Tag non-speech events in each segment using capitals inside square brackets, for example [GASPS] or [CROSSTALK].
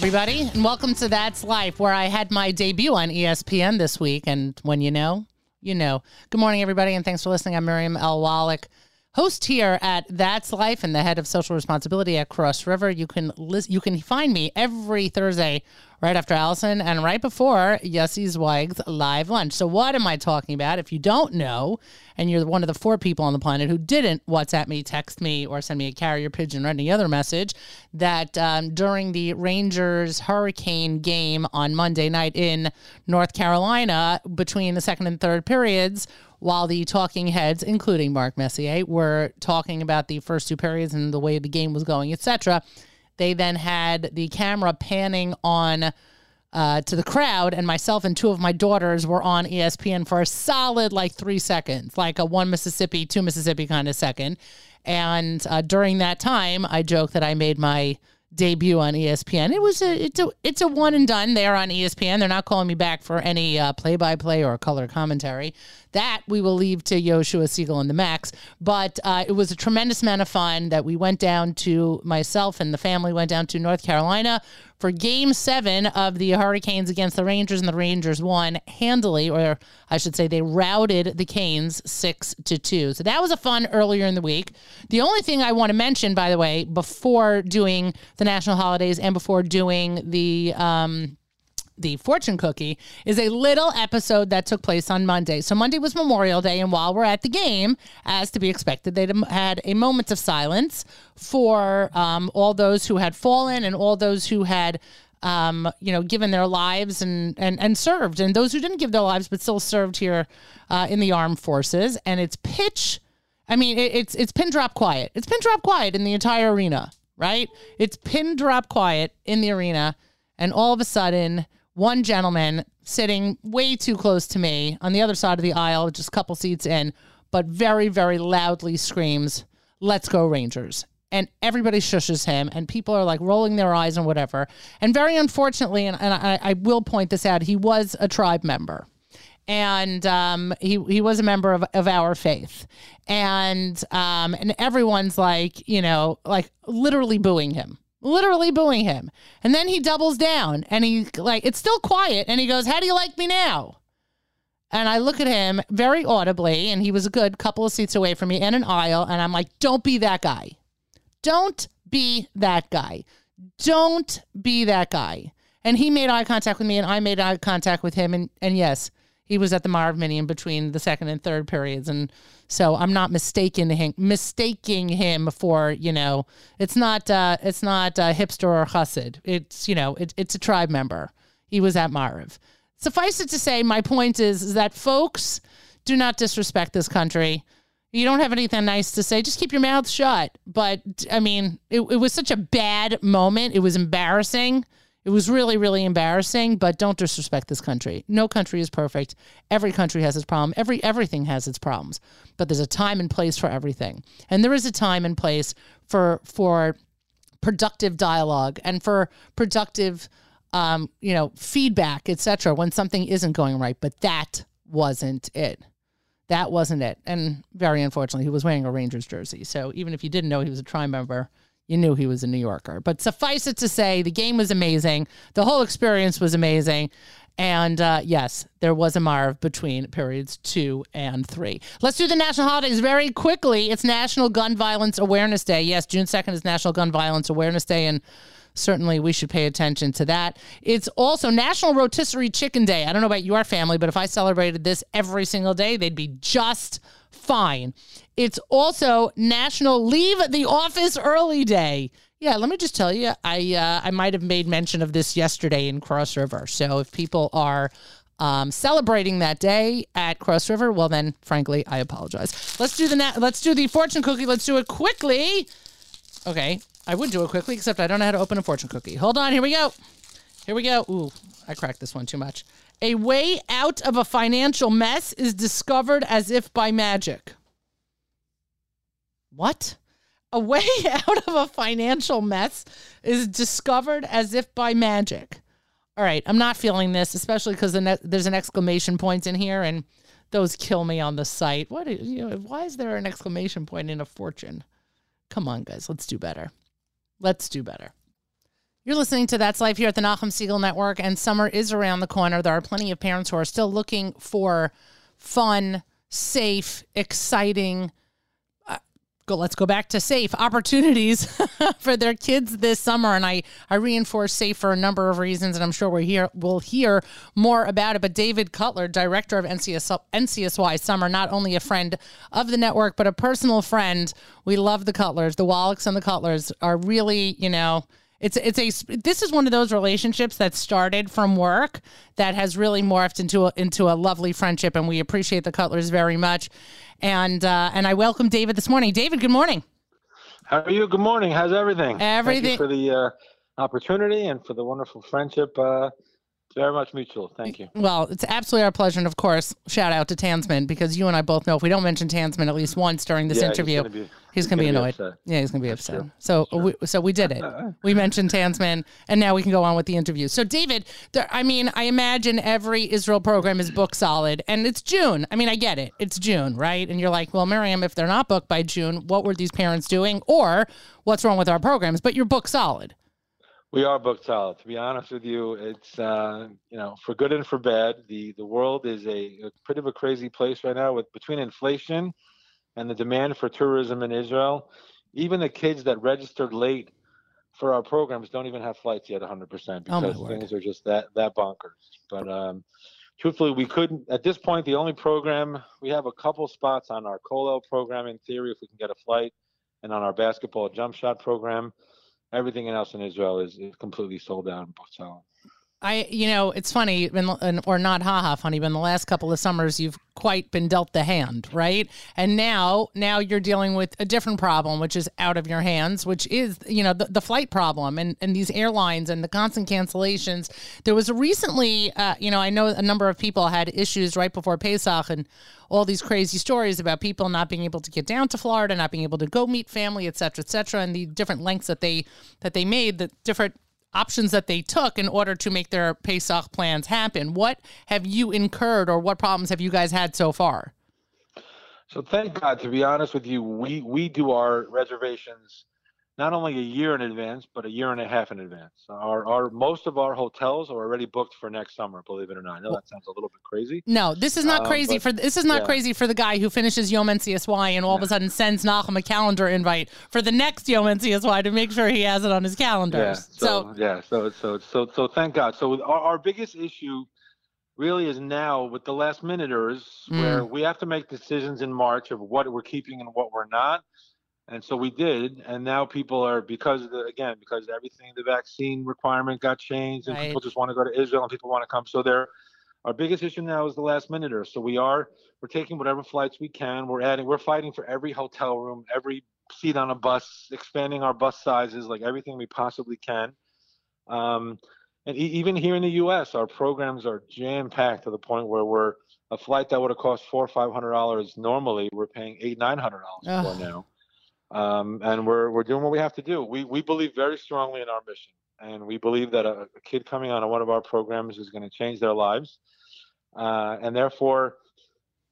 everybody, and welcome to That's Life, where I had my debut on ESPN this week. And when you know, you know. Good morning, everybody, and thanks for listening. I'm Miriam L. Wallach, host here at That's Life and the head of social responsibility at Cross River. You can list, you can find me every Thursday right after Allison and right before Yossi Zweig's live lunch. So what am I talking about? If you don't know, and you're one of the four people on the planet who didn't WhatsApp me, text me, or send me a carrier pigeon or any other message, that um, during the Rangers Hurricane game on Monday night in North Carolina, between the second and third periods, while the talking heads, including Mark Messier, were talking about the first two periods and the way the game was going, etc. They then had the camera panning on uh, to the crowd, and myself and two of my daughters were on ESPN for a solid like three seconds, like a one Mississippi, two Mississippi kind of second. And uh, during that time, I joked that I made my debut on ESPN. It was a it's a it's a one and done there on E ESPN. They're not calling me back for any play by play or color commentary. That we will leave to Yoshua Siegel and the Max. But uh, it was a tremendous amount of fun that we went down to myself and the family went down to North Carolina for game seven of the Hurricanes against the Rangers, and the Rangers won handily, or I should say they routed the Canes six to two. So that was a fun earlier in the week. The only thing I want to mention, by the way, before doing the national holidays and before doing the um, the fortune cookie is a little episode that took place on Monday. So Monday was Memorial Day, and while we're at the game, as to be expected, they had a moment of silence for um, all those who had fallen and all those who had. Um, you know, given their lives and, and and served, and those who didn't give their lives but still served here uh, in the armed forces. And it's pitch, I mean, it, it's it's pin drop quiet. It's pin drop quiet in the entire arena, right? It's pin drop quiet in the arena, and all of a sudden, one gentleman sitting way too close to me on the other side of the aisle, just a couple seats in, but very, very loudly screams, Let's go, Rangers. And everybody shushes him, and people are like rolling their eyes and whatever. And very unfortunately, and, and I, I will point this out, he was a tribe member and um, he he was a member of, of our faith, and um, and everyone's like you know like literally booing him, literally booing him, and then he doubles down and he like it's still quiet, and he goes, "How do you like me now?" And I look at him very audibly, and he was a good couple of seats away from me in an aisle, and I'm like, "Don't be that guy, don't be that guy, don't be that guy." And he made eye contact with me, and I made eye contact with him, and and yes he was at the Maariv minyan in between the second and third periods, and so I'm not mistaken him mistaking him for you know it's not uh, it's not uh, hipster or chassid. It's you know it, it's a tribe member. He was at Maariv. Suffice it to say, my point is, is that folks do not disrespect this country. You don't have anything nice to say. Just keep your mouth shut. But I mean, it, it was such a bad moment. It was embarrassing. It was really, really embarrassing, but don't disrespect this country. No country is perfect. Every country has its problem. Every everything has its problems. But there's a time and place for everything. And there is a time and place for for productive dialogue and for productive um, you know, feedback, etc. when something isn't going right. But that wasn't it. That wasn't it. And very unfortunately, he was wearing a Rangers jersey. So even if you didn't know he was a tri member, you knew he was a New Yorker. But suffice it to say, the game was amazing. The whole experience was amazing. And uh, yes, there was a Maariv between periods two and three. Let's do the national holidays very quickly. It's National Gun Violence Awareness Day. Yes, June 2nd is National Gun Violence Awareness Day. And certainly we should pay attention to that. It's also National Rotisserie Chicken Day. I don't know about your family, but if I celebrated this every single day, they'd be just fine. It's also National Leave the Office Early Day. Yeah, let me just tell you, I uh, I might have made mention of this yesterday in Cross River. So if people are um, celebrating that day at Cross River, well then, frankly, I apologize. Let's do the na- let's do the fortune cookie. Let's do it quickly. Okay, I would do it quickly, except I don't know how to open a fortune cookie. Hold on, here we go. Here we go. Ooh, I cracked this one too much. A way out of a financial mess is discovered as if by magic. What? A way [LAUGHS] out of a financial mess is discovered as if by magic. All right, I'm not feeling this, especially because the ne- there's an exclamation point in here, and those kill me on the site. What? is- You know, why is there an exclamation point in a fortune? Come on, guys, let's do better. Let's do better. You're listening to That's Life here at the Nachum Segal Network, and summer is around the corner. There are plenty of parents who are still looking for fun, safe, exciting, uh, go let's go back to safe opportunities [LAUGHS] for their kids this summer. And I I reinforce safe for a number of reasons and I'm sure we'll hear we'll hear more about it. But David Cutler director of NCS, NCSY summer not only a friend of the network but a personal friend. We love the Cutlers. The Wallachs and the Cutlers are really you know it's it's a this is one of those relationships that started from work that has really morphed into a, into a lovely friendship, and we appreciate the Cutlers very much. And uh, and I welcome David this morning. David, good morning. How are you? Good morning. How's everything? Everything for the uh, opportunity and for the wonderful friendship. Uh, very much mutual. Thank you. Well, it's absolutely our pleasure. And of course, shout out to Tansman because you and I both know if we don't mention Tansman at least once during this yeah, interview, he's going to he's gonna be annoyed. Be yeah, he's going to be upset. true. So, we, so we did it. [LAUGHS] we mentioned Tansman, and now we can go on with the interview. So, David, there, I mean, I imagine every Israel program is book solid, and it's June. I mean, I get it. It's June, right? And you're like, well, Miriam, if they're not booked by June, what were these parents doing, or what's wrong with our programs? But you're book solid. We are booked solid. To be honest with you, it's uh, you know for good and for bad. The the world is a, a bit of a crazy place right now with between inflation and the demand for tourism in Israel. Even the kids that registered late for our programs don't even have flights yet 100% Oh, because word. things are just that that bonkers. But um, truthfully, we couldn't at this point. The only program we have a couple spots on our Kollel program in theory if we can get a flight, and on our basketball jump shot program. Everything else in Israel is, is completely sold out and booked. I, you know, it's funny, in- or not haha funny, but in the last couple of summers, you've quite been dealt the hand, right? And now, now you're dealing with a different problem, which is out of your hands, which is, you know, the, the flight problem and, and these airlines and the constant cancellations. There was recently, uh, you know, I know a number of people had issues right before Pesach and all these crazy stories about people not being able to get down to Florida, not being able to go meet family, et cetera, et cetera, and the different lengths that they that they made, the different options that they took in order to make their Pesach plans happen. What have you incurred or what problems have you guys had so far? So thank God. To be honest with you, we we do our reservations not only a year in advance, but a year and a half in advance. Our our most of our hotels are already booked for next summer. Believe it or not. I know that sounds a little bit crazy. No, this is not Um, crazy but- for this is not yeah. crazy for the guy who finishes Yom NCSY and all of a sudden sends Nachum a calendar invite for the next Yom NCSY to make sure he has it on his calendar. Yeah. so, So, yeah. So so so so thank God. So our, our biggest issue really is now with the last minuters Mm. where we have to make decisions in March of what we're keeping and what we're not. And so we did, and now people are because of the again because everything the vaccine requirement got changed, and Right. people just want to go to Israel and people want to come. So they're our biggest issue now is the last minuter. So we are we're taking whatever flights we can. We're adding we're fighting for every hotel room, every seat on a bus, expanding our bus sizes, like everything we possibly can. Um, and e- even here in the U.S., our programs are jam packed to the point where we're a flight that would have cost four or five hundred dollars normally, we're paying eight nine hundred dollars for now. Um, and we're we're doing what we have to do. We we believe very strongly in our mission, and we believe that a, a kid coming on one of our programs is going to change their lives, uh, and therefore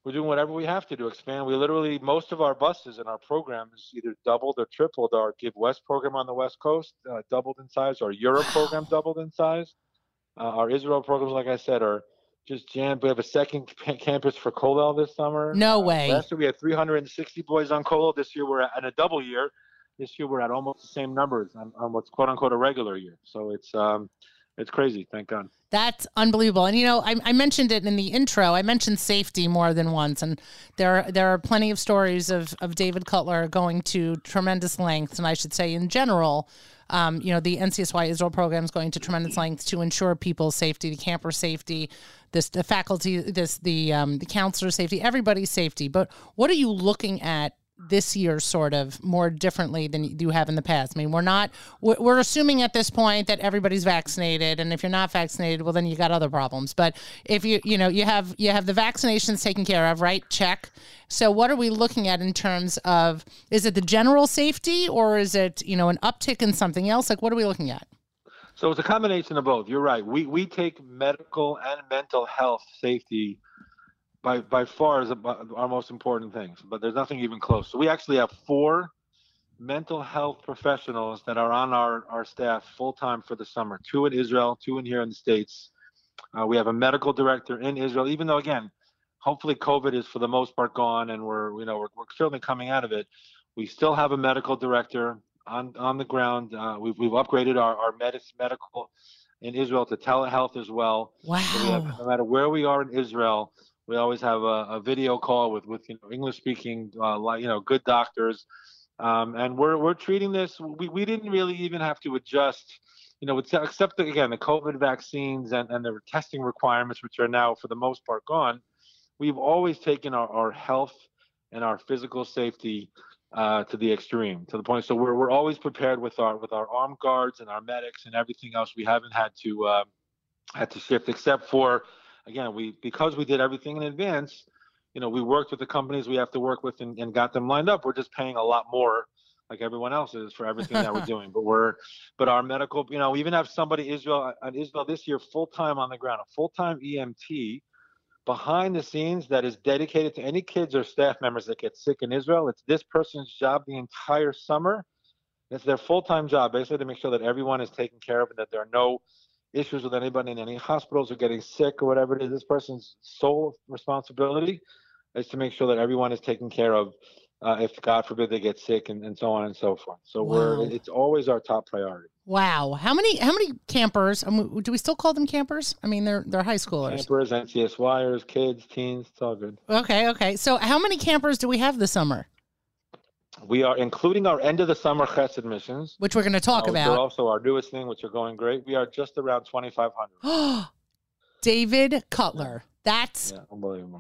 we're doing whatever we have to do expand. We literally most of our buses and our programs either doubled or tripled. Our Give West program on the West Coast uh, doubled in size. Our Europe program doubled in size. Uh, our Israel programs, like I said, are just jammed. We have a second [LAUGHS] campus for Kollel this summer. No Uh, way. Last year we had 360 boys on Kollel. This year we're at in a double year. This year we're at almost the same numbers on, on what's quote unquote a regular year. So it's um, it's crazy. Thank God. That's unbelievable. And you know, I, I mentioned it in the intro. I mentioned safety more than once, and there are, there are plenty of stories of of David Cutler going to tremendous lengths, and I should say in general. Um, you know, the NCSY Israel program is going to tremendous lengths to ensure people's safety, the camper safety, this the faculty, this the um, the counselor safety, everybody's safety. But what are you looking at this year sort of more differently than you have in the past? I mean, we're not we're, assuming at this point that everybody's vaccinated, and if you're not vaccinated, well, then you got other problems. But if you you know you have you have the vaccinations taken care of, right? Check. So what are we looking at in terms of is it the general safety or is it you know an uptick in something else? Like what are we looking at? So it's a combination of both. You're right. We we take medical and mental health safety by by far is our most important things, but there's nothing even close. So we actually have four mental health professionals that are on our, our staff full time for the summer two in Israel, two in here in the States. Uh, we have a medical director in Israel, even though, again, hopefully COVID is for the most part gone and we're, you know, we're, we're certainly coming out of it. We still have a medical director on, on the ground. Uh, we've, we've upgraded our, our medis, medical in Israel to telehealth as well. Wow. So we have, no matter where we are in Israel, we always have a, a video call with, with you know, English speaking, uh, you know, good doctors. Um, and we're, we're treating this, we, we didn't really even have to adjust, you know, except again, the COVID vaccines and, and the testing requirements, which are now for the most part gone. We've always taken our, our health and our physical safety uh, to the extreme, to the point. So we're, we're always prepared with our with our armed guards and our medics and everything else. We haven't had to uh, had to shift, except for again, we because we did everything in advance you know, we worked with the companies we have to work with and, and got them lined up. We're just paying a lot more like everyone else is for everything that we're [LAUGHS] doing. But we're, but our medical, you know, we even have somebody Israel uh, at Israel this year full time on the ground, a full time EMT behind the scenes that is dedicated to any kids or staff members that get sick in Israel. It's this person's job the entire summer. It's their full time job, basically, to make sure that everyone is taken care of and that there are no issues with anybody in any hospitals or getting sick or whatever it is. This person's sole responsibility is to make sure that everyone is taken care of uh, if God forbid they get sick and, and so on and so forth. So wow. we're it's always our top priority. Wow, how many how many campers? Um, do we still call them campers? I mean, they're they're high schoolers. Campers, NCSYers, kids, teens. It's all good. Okay, okay. So how many campers do we have this summer? We are including our end of the summer chesed missions, which we're going to talk uh, about. also our newest thing, which are going great. We are just around twenty five hundred. [GASPS] David Cutler, that's yeah,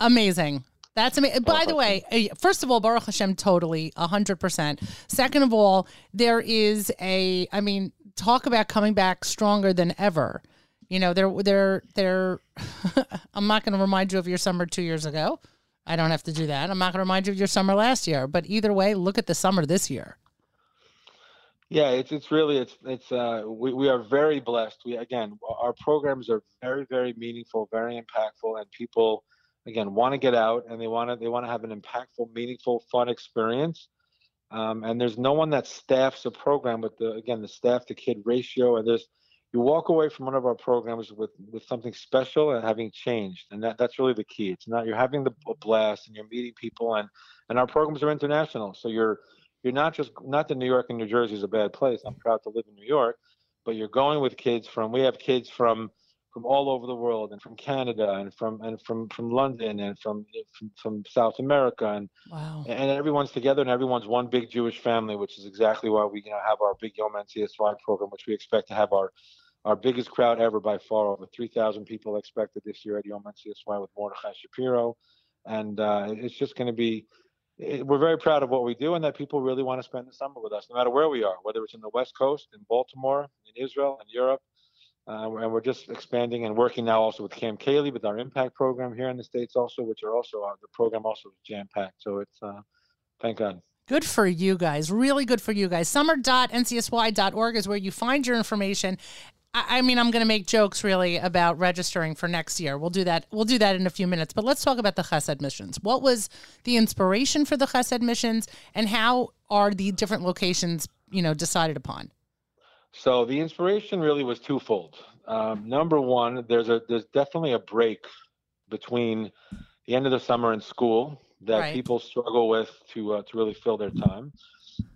amazing. That's amazing. By the way, uh, first of all, Baruch Hashem, totally, 100%. Second of all, there is a, I mean, talk about coming back stronger than ever. You know, they're, they're, they're, [LAUGHS] I'm not going to remind you of your summer two years ago. I don't have to do that. I'm not going to remind you of your summer last year. But either way, look at the summer this year. Yeah, it's it's really it's it's uh we, we are very blessed. We again our programs are very very meaningful, very impactful, and people again want to get out and they want to they want to have an impactful meaningful fun experience um, and there's no one that staffs a program with the again the staff to kid ratio and there's you walk away from one of our programs with with something special and having changed and that that's really the key. It's not you're having the blast and you're meeting people and and our programs are international. So you're you're not just not that new york and new jersey is a bad place. I'm proud to live in new york but you're going with kids from we have kids from from all over the world and from Canada and from and from from London and from from, from South America and wow. and everyone's together and everyone's one big Jewish family, which is exactly why we you know have our big Yom NCSY program, which we expect to have our our biggest crowd ever by far, over 3,000 people expected this year at Yom NCSY with Mordechai Shapiro, and uh, it's just going to be. It, we're very proud of what we do, and that people really want to spend the summer with us, no matter where we are, whether it's in the West Coast, in Baltimore, in Israel, in Europe, uh, and we're just expanding and working now also with Cam Kaylee with our impact program here in the States also, which are also, uh, the program also is jam-packed. So it's, uh, thank God. Good for you guys. Really good for you guys. Summer.ncsy.org is where you find your information. I, I mean, I'm going to make jokes really about registering for next year. We'll do that. We'll do that in a few minutes. But let's talk about the Chesed missions. What was the inspiration for the Chesed missions, and how are the different locations, you know, decided upon? So the inspiration really was twofold. Um, number one, there's a there's definitely a break between the end of the summer and school that right. people struggle with to uh, to really fill their time.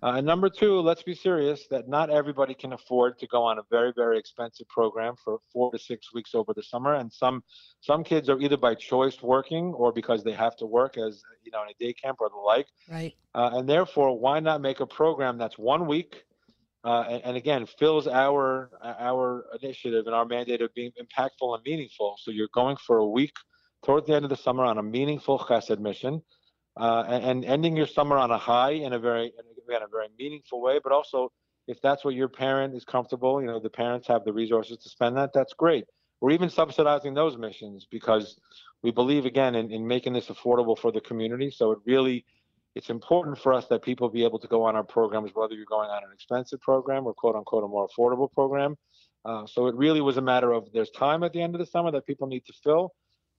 Uh, and number two, let's be serious that not everybody can afford to go on a very very expensive program for four to six weeks over the summer, and some some kids are either by choice working or because they have to work as you know in a day camp or the like. Right. Uh, and therefore, why not make a program that's one week uh, and, and, again fills our our initiative and our mandate of being impactful and meaningful. So you're going for a week towards the end of the summer on a meaningful chesed mission, uh, and, and, ending your summer on a high in a very in a very meaningful way. But also, if that's what your parent is comfortable, you know, the parents have the resources to spend that. That's great. We're even subsidizing those missions because we believe again in, in making this affordable for the community. So it really it's important for us that people be able to go on our programs, whether you're going on an expensive program or quote unquote a more affordable program. Uh, so it really was a matter of there's time at the end of the summer that people need to fill.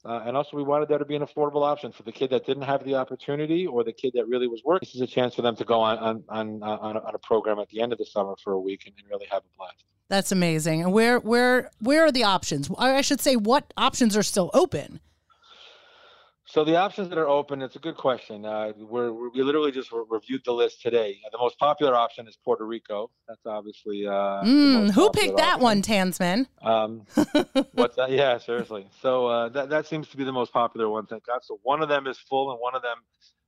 Uh, and also, we wanted there to be an affordable option for the kid that didn't have the opportunity or the kid that really was working. This is a chance for them to go on on on, on, a, on a program at the end of the summer for a week and, really have a blast. That's amazing. And where where where are the options? I should say, what options are still open? So the options that are open, it's a good question. Uh, we're, we literally just re- reviewed the list today. The most popular option is Puerto Rico. That's obviously. Uh, mm, who picked that one, Tansman? Um, [LAUGHS] what's that? Yeah, seriously. So uh, that that seems to be the most popular one. Thank God. So one of them is full, and one of them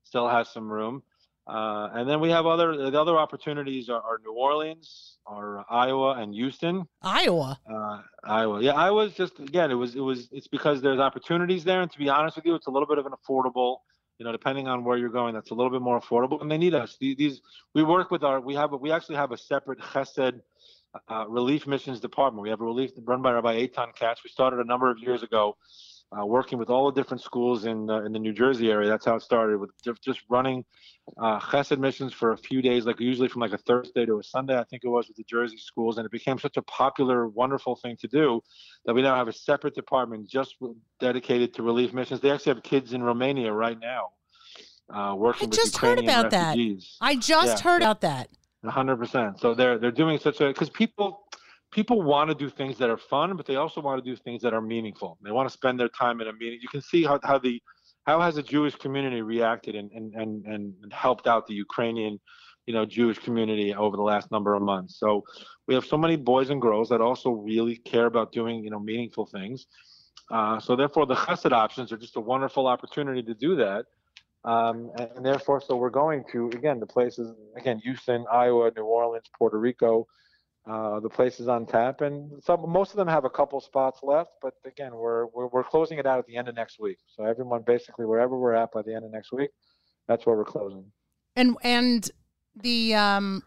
still has some room. Uh, and then we have other the other opportunities are, are New Orleans, are Iowa, and Houston. Iowa. Uh, Iowa. Yeah, Iowa's just again. It was it was it's because there's opportunities there, and to be honest with you, it's a little bit of an affordable. You know, depending on where you're going, that's a little bit more affordable, and they need us. These, these we work with our we have we actually have a separate Chesed uh, relief missions department. We have a relief run by Rabbi Eitan Katz. We started a number of years ago uh, working with all the different schools in uh, in the New Jersey area. That's how it started with just running uh, chesed missions for a few days, like usually from like a Thursday to a Sunday, I think it was with the Jersey schools, and it became such a popular, wonderful thing to do that we now have a separate department just dedicated to relief missions. They actually have kids in Romania right now uh, working. I just heard about refugees. that. I just yeah, heard about that. hundred percent. So they're they're doing such a because people people want to do things that are fun, but they also want to do things that are meaningful. They want to spend their time in a meeting. You can see how, how the how has the Jewish community reacted and, and, and, and helped out the Ukrainian, you know, Jewish community over the last number of months. So we have so many boys and girls that also really care about doing, you know, meaningful things. Uh, so therefore, the chesed options are just a wonderful opportunity to do that. Um, and, and, therefore, so we're going to again the places again Houston, Iowa, New Orleans, Puerto Rico, uh, the place is on tap, and some most of them have a couple spots left. But again, we're, we're we're closing it out at the end of next week. So everyone, basically, wherever we're at by the end of next week, that's where we're closing. And and the um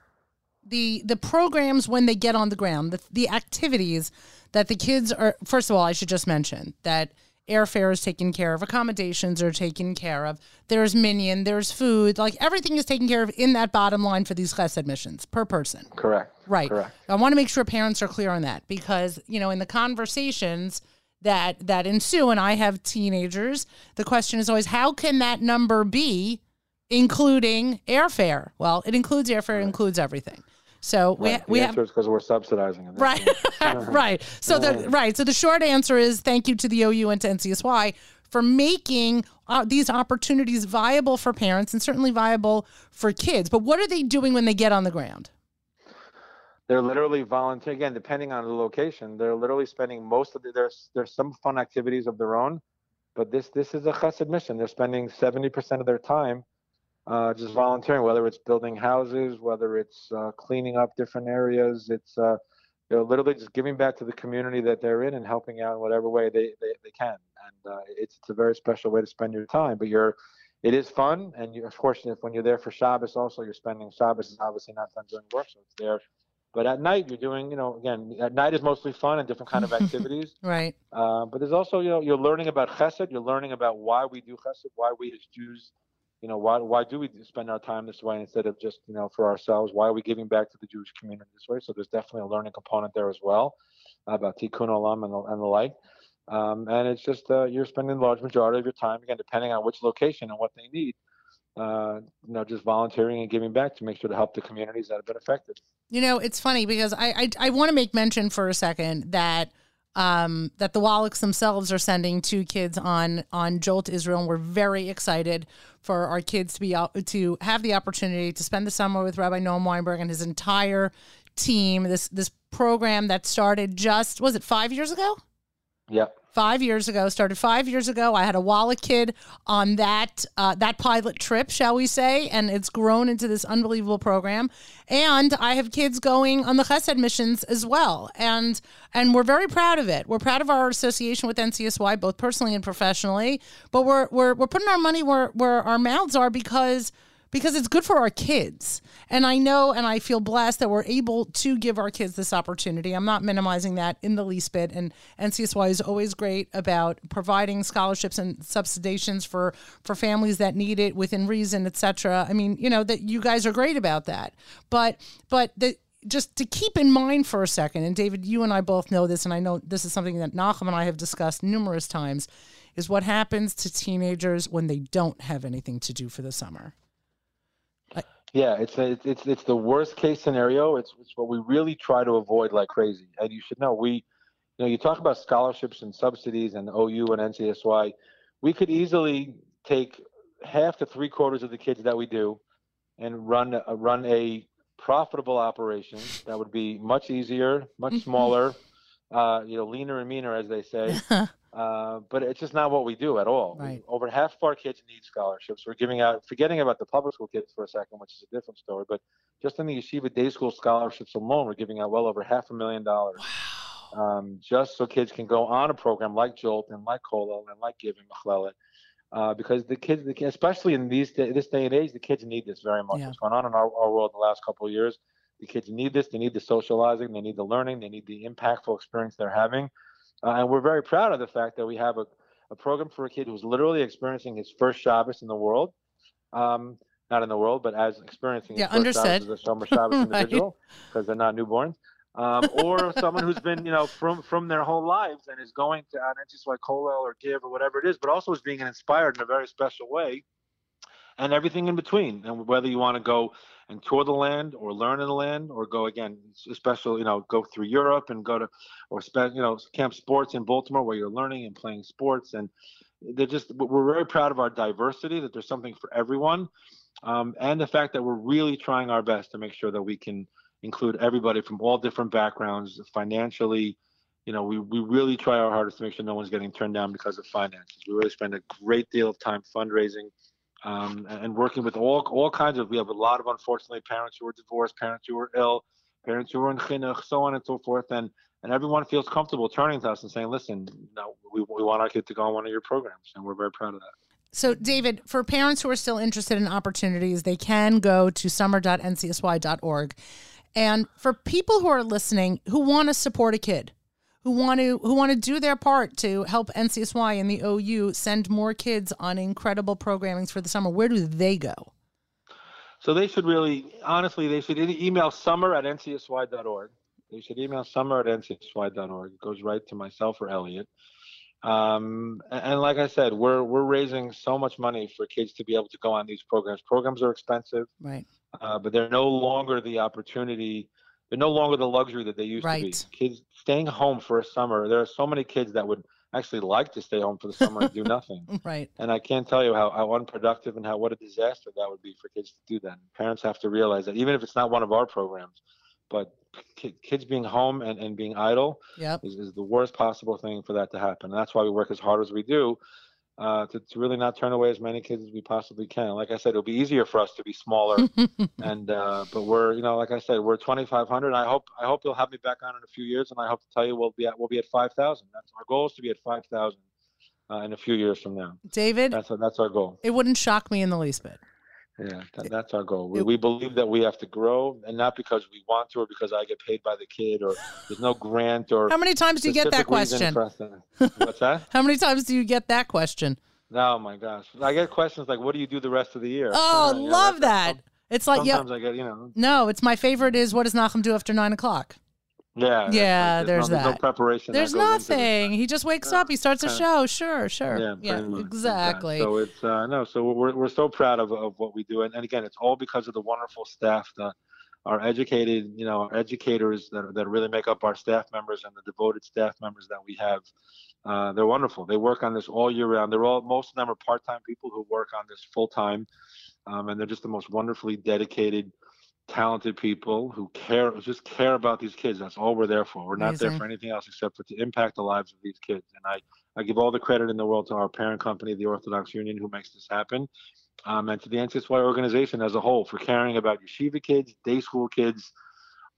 the the programs when they get on the ground, the the activities that the kids are. First of all, I should just mention that airfare is taken care of, accommodations are taken care of, there's minyan, there's food, like everything is taken care of in that bottom line for these class admissions per person. Correct. Right. Correct. I want to make sure parents are clear on that because, you know, in the conversations that that ensue and I have teenagers, the question is always how can that number be including airfare? Well, it includes airfare, it includes everything. So we right. we have because we're subsidizing it. Right, [LAUGHS] [LAUGHS] right. So the right. So the short answer is thank you to the OU and to NCSY for making uh, these opportunities viable for parents and certainly viable for kids. But what are they doing when they get on the ground? They're literally volunteering. Again, depending on the location, they're literally spending most of the, there's there's some fun activities of their own, but this this is a chesed mission. They're spending seventy percent of their time uh, just volunteering, whether it's building houses, whether it's uh, cleaning up different areas. It's uh, you know literally just giving back to the community that they're in and helping out in whatever way they, they, they can. And uh, it's it's a very special way to spend your time. But you're it is fun, and you, of course, if when you're there for Shabbos, also you're spending Shabbos is obviously not done during work, so it's there. But at night, you're doing, you know, again, at night is mostly fun and different kind of [LAUGHS] activities. right. Uh, but there's also, you know, you're learning about Chesed. You're learning about why we do Chesed, why we as Jews you know why why do we spend our time this way instead of just you know for ourselves? Why are we giving back to the jewish community this way? So there's definitely a learning component there as well about tikkun olam and the, and the like. Um, and it's just uh, you're spending the large majority of your time again depending on which location and what they need uh, you know just volunteering and giving back to make sure to help the communities that have been affected. You know it's funny because i i, I want to make mention for a second that um, that the Wallachs themselves are sending two kids on on Jolt Israel, and we're very excited for our kids to be to have the opportunity to spend the summer with Rabbi Noam Weinberg and his entire team. This this program that started just was it five years ago? Yep five years ago. Started five years ago. I had a Wallach kid on that uh, that pilot trip, shall we say, and it's grown into this unbelievable program. And I have kids going on the Chesed missions as well, and and we're very proud of it. We're proud of our association with NCSY, both personally and professionally. But we're we're we're putting our money where where our mouths are because because it's good for our kids. And I know and I feel blessed that we're able to give our kids this opportunity. I'm not minimizing that in the least bit. And NCSY is always great about providing scholarships and subsidizations for for families that need it within reason, etc. I mean, you know that you guys are great about that. But but the just to keep in mind for a second, and David, you and I both know this, and I know this is something that Nachum and I have discussed numerous times, is what happens to teenagers when they don't have anything to do for the summer. Yeah, it's a, it's it's the worst case scenario. It's it's what we really try to avoid like crazy. And you should know we, you know, you talk about scholarships and subsidies and OU and NCSY. We could easily take half to three quarters of the kids that we do, and run a, run a profitable operation that would be much easier, much Mm-hmm. smaller, uh, you know, leaner and meaner, as they say. [LAUGHS] Uh, but it's just not what we do at all. We- over half of our kids need scholarships. We're giving out, forgetting about the public school kids for a second, which is a different story, but just in the yeshiva day school scholarships alone, we're giving out well over half a million dollars. Um, just so kids can go on a program like Jolt and like Kollel and like Giving Michlelet. Uh, because the kids, the, especially in these day, this day and age, the kids need this very much. Yeah. What's going on in our, our world in the last couple of years, the kids need this. They need the socializing. They need the learning. They need the impactful experience they're having. Uh, and we're very proud of the fact that we have a, a program for a kid who's literally experiencing his first Shabbos in the world. Um, not in the world, but as experiencing his Yeah, first understood. Shabbos as a Shomer Shabbos [LAUGHS] Right. individual because they're not newborns. Um, or someone who's been, you know, from from their whole lives and is going to an NCSY Kollel or Give or whatever it is, but also is being inspired in a very special way, and everything in between. And whether you want to go and tour the land or learn in the land or go again, especially, you know, go through Europe and go to or spend, you know, camp sports in Baltimore where you're learning and playing sports. And they're just, we're very proud of our diversity, that there's something for everyone. Um, and the fact that we're really trying our best to make sure that we can include everybody from all different backgrounds financially. You know, we, we really try our hardest to make sure no one's getting turned down because of finances. We really spend a great deal of time fundraising um, and working with all all kinds of. We have a lot of unfortunately parents who are divorced, parents who are ill, parents who are in chinuch, so on and so forth, and and everyone feels comfortable turning to us and saying, "Listen, know, we, we want our kid to go on one of your programs," and we're very proud of that. So, David, for parents who are still interested in opportunities, they can go to summer.ncsy.org. And for people who are listening who want to support a kid, who want to who want to do their part to help NCSY and the OU send more kids on incredible programmings for the summer, where do they go? So they should really, honestly, they should email summer at ncsy.org. They should email summer at ncsy.org. It goes right to myself or Elliot. Um, and, and like I said, we're we're raising so much money for kids to be able to go on these programs. Programs are expensive, Right. uh, but they're no longer the opportunity. They're no longer the luxury that they used Right. to be. Kids staying home for a summer. There are so many kids that would actually like to stay home for the summer and do [LAUGHS] nothing. Right. And I can't tell you how, how unproductive and how what a disaster that would be for kids to do that. And parents have to realize that even if it's not one of our programs, but kids being home and, and being idle Yep. is, is the worst possible thing for that to happen. And that's why we work as hard as we do uh, to, to really not turn away as many kids as we possibly can. Like I said, it'll be easier for us to be smaller. [LAUGHS] and uh, but we're you know like I said, we're 2,500. I hope I hope you'll have me back on in a few years, and I hope to tell you we'll be at we'll be at 5,000. That's our goal is to be at 5,000 uh, in a few years from now. David, That's that's our goal. it wouldn't shock me in the least bit. Yeah, that, that's our goal. We, we believe that we have to grow, and not because we want to, or because I get paid by the kid, or there's no grant, or How many times do you get that question? for us to- What's that? How many times do you get that question? Oh my gosh, I get questions like, "What do you do the rest of the year?" Oh, love that. It's like, yeah, I get, you know, no, it's my favorite is what does Nachum do after nine o'clock? Yeah, Yeah, right. there's no, There's no that. preparation. There's goes into this. nothing. He just wakes Yeah. up, he starts a Yeah. show. Sure, sure. Yeah, Yeah, exactly. So it's uh, no, so we're we're so proud of of what we do, and, and again, it's all because of the wonderful staff, the our educated, you know, our educators that that really make up our staff members and the devoted staff members that we have. Uh, they're wonderful. They work on this all year round. They're all most of them are part-time people who work on this full-time, um, and they're just the most wonderfully dedicated, talented people who care just care about these kids. That's all we're there for. We're not there for anything else except for to impact the lives of these kids. And I I give all the credit in the world to our parent company, the Orthodox Union, who makes this happen, um, and to the NCSY organization as a whole for caring about yeshiva kids, day school kids,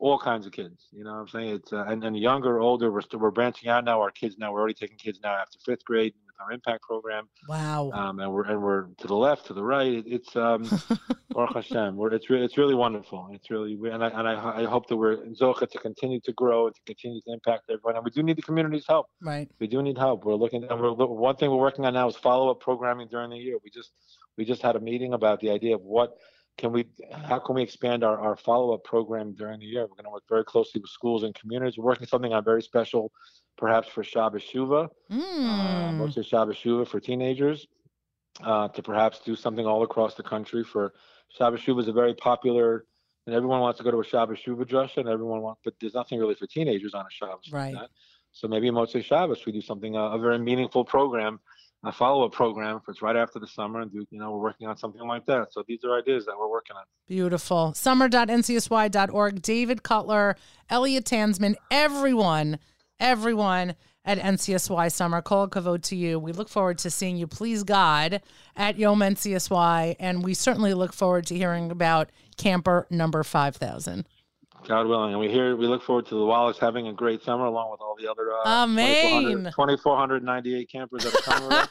all kinds of kids. You know what I'm saying? It's uh, and, and younger, older. We're still we're branching out now. Our kids now we're already taking kids now after fifth grade with our impact program, wow. um, and we're and we're to the left, to the right. It, it's um, [LAUGHS] Baruch Hashem. We're, it's really it's really wonderful. It's really and I and I, I hope that we're in Zocha to continue to grow and to continue to impact everyone. And we do need the community's help right. we do need help. We're looking, and we're one thing we're working on now is follow-up programming during the year. We just we just had a meeting about the idea of what can we, how can we expand our, our follow-up program during the year. We're going to work very closely with schools and communities. We're working something on very special perhaps for Shabbos Shuva, uh, Mm. Motzei Shabbos Shuva for teenagers, uh, to perhaps do something all across the country for Shabbos Shuva is a very popular, and everyone wants to go to a Shabbos Shuva drasha, and everyone wants, but there's nothing really for teenagers on a Shabbos. like Right. that. So maybe Motzei Shabbos we do something uh, a very meaningful program, a follow-up program for it's right after the summer, and do you know we're working on something like that. So these are ideas that we're working on. Beautiful. Summer.ncsy.org. David Cutler, Elliot Tansman, everyone, everyone at NCSY Summer. Call kavod to you. We look forward to seeing you, please God, at Yom NCSY. And we certainly look forward to hearing about camper number 5000. God willing, and we hear we look forward to the Wallachs having a great summer along with all the other uh, 2,498 campers that are coming with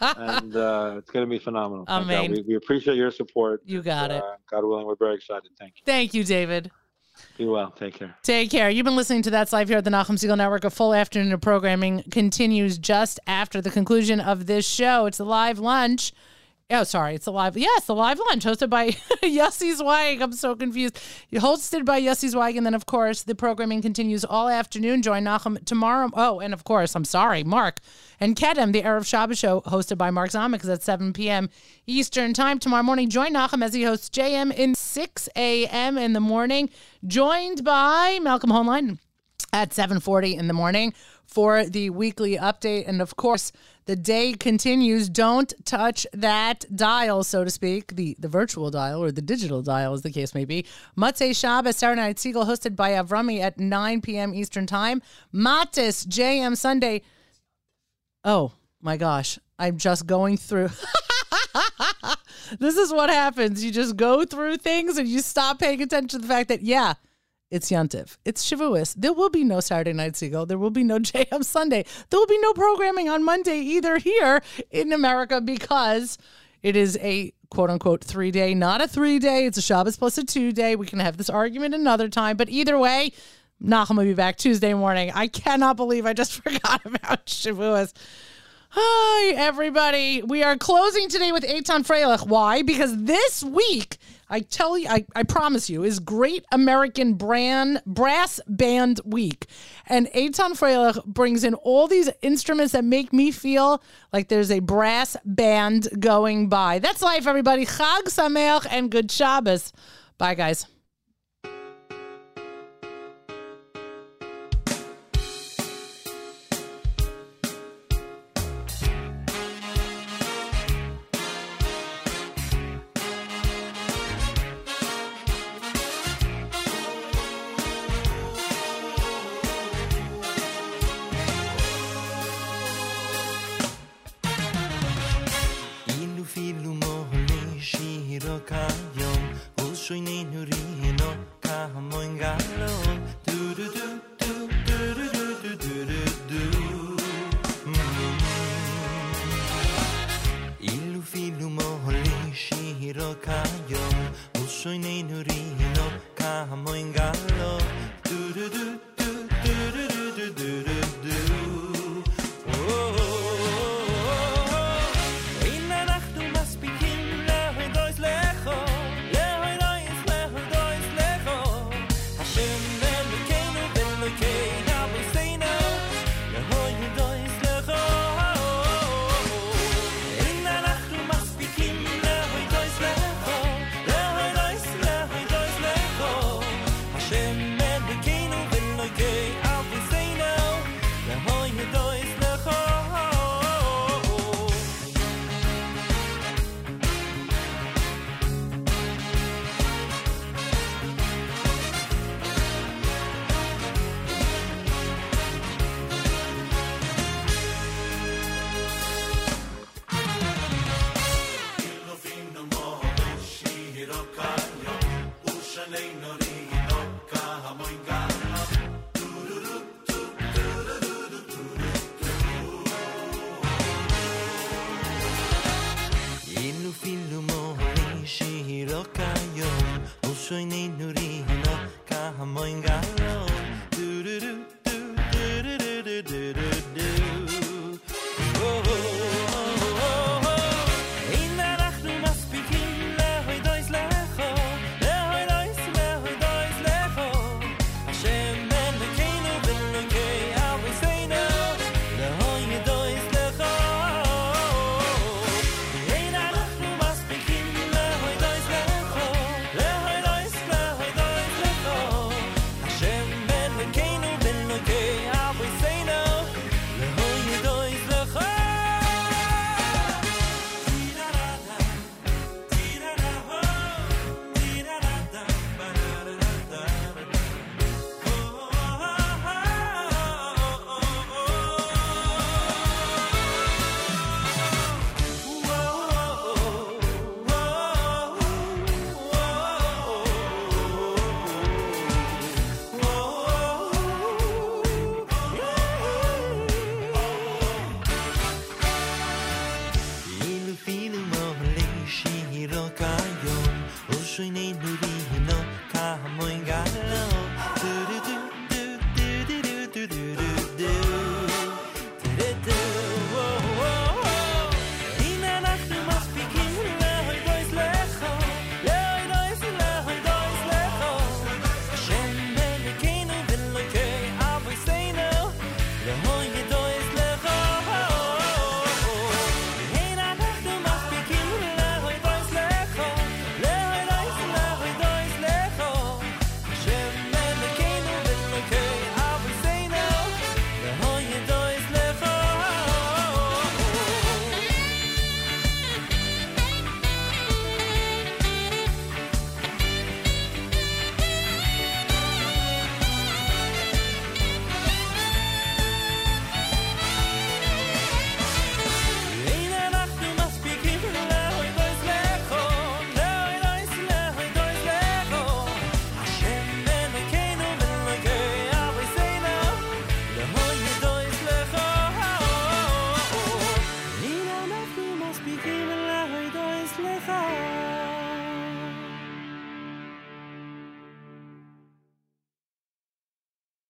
[LAUGHS] and uh, it's going to be phenomenal. Amen. We, we appreciate your support. You got it. Uh, God willing, we're very excited. Thank you. Thank you, David. Be well. Take care. Take care. You've been listening to That's Life here at the Nachum Segal Network. A full afternoon of programming continues just after the conclusion of this show. It's a live lunch. Oh, sorry. It's a live. Yes, the live lunch hosted by [LAUGHS] Yossi Zweig. I'm so confused. Hosted by Yossi Zweig. And then, of course, the programming continues all afternoon. Join Nachum tomorrow. Oh, and of course, I'm sorry, Mark and Kedem, the Erev Shabbos show hosted by Mark Zamek is at 7 p.m. Eastern Time tomorrow morning. Join Nachum as he hosts JM in 6 a.m. in the morning, joined by Malcolm Hoenlein at 7:40 in the morning for the weekly update. And of course the day continues. Don't touch that dial so to speak the the virtual dial or the digital dial as the case may be. Motzei Shabbos Saturday Night Segal hosted by Avrami at 9 p.m. Eastern Time. Matis JM Sunday. Oh my gosh. I'm just going through. [LAUGHS] This is what happens. You just go through things and you stop paying attention to the fact that yeah it's Yontif. It's Shavuos. There will be no Saturday Night Segal. There will be no [LAUGHS] JM Sunday. There will be no programming on Monday either here in America because it is a quote unquote three day, not a three day. It's a Shabbos plus a two day. We can have this argument another time. But either way, Nachum will be back Tuesday morning. I cannot believe I just [LAUGHS] forgot about Shavuos. Hi, everybody. We are closing today with Eitan Freilich. Why? Because this week, I tell you, I, I promise you, is Great American Brand Brass Band Week. And Eitan Freilich brings in all these instruments that make me feel like there's a brass band going by. That's life, everybody. Chag Sameach and good Shabbos. Bye, guys.